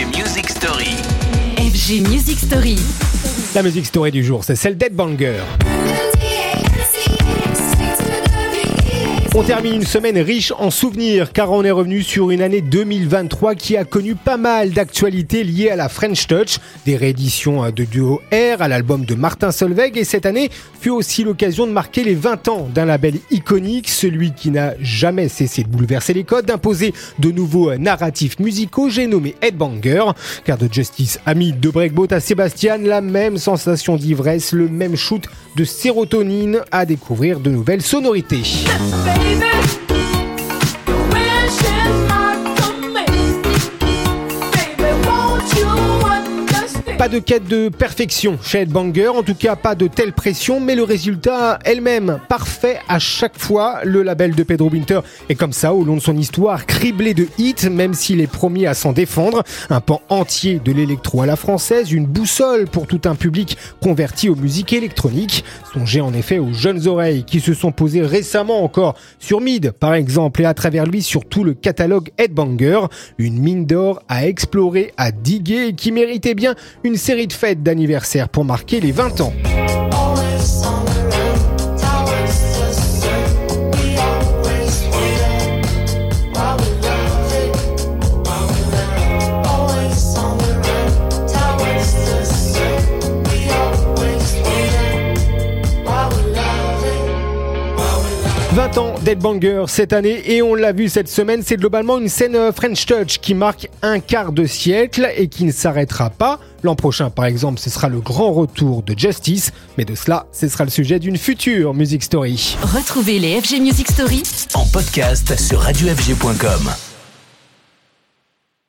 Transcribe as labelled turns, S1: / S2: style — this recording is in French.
S1: FG Music Story.
S2: FG Music Story.
S3: La musique story du jour, c'est celle d'Ed Banger. On termine une semaine riche en souvenirs car on est revenu sur une année 2023 qui a connu pas mal d'actualités liées à la French Touch, des rééditions de duo R à l'album de Martin Solveig. Et cette année fut aussi l'occasion de marquer les 20 ans d'un label iconique, celui qui n'a jamais cessé de bouleverser les codes, d'imposer de nouveaux narratifs musicaux, j'ai nommé Headbanger, car de Justice ami de Breakboat à Sébastien, la même sensation d'ivresse, le même shoot de sérotonine à découvrir de nouvelles sonorités. baby. Pas de quête de perfection chez Headbanger, en tout cas pas de telle pression, mais le résultat elle-même parfait à chaque fois. Le label de Pedro Winter est comme ça au long de son histoire, criblé de hits, même s'il est promis à s'en défendre. Un pan entier de l'électro à la française, une boussole pour tout un public converti aux musiques électroniques. Songez en effet aux jeunes oreilles qui se sont posées récemment encore sur Mid, par exemple, et à travers lui sur tout le catalogue Headbanger. Une mine d'or à explorer, à diguer qui méritait bien une série de fêtes d'anniversaire pour marquer les 20 ans. 20 ans Banger cette année et on l'a vu cette semaine, c'est globalement une scène euh, French Touch qui marque un quart de siècle et qui ne s'arrêtera pas. L'an prochain par exemple ce sera le grand retour de Justice, mais de cela ce sera le sujet d'une future Music Story.
S2: Retrouvez les FG Music Story
S1: en podcast sur radiofg.com.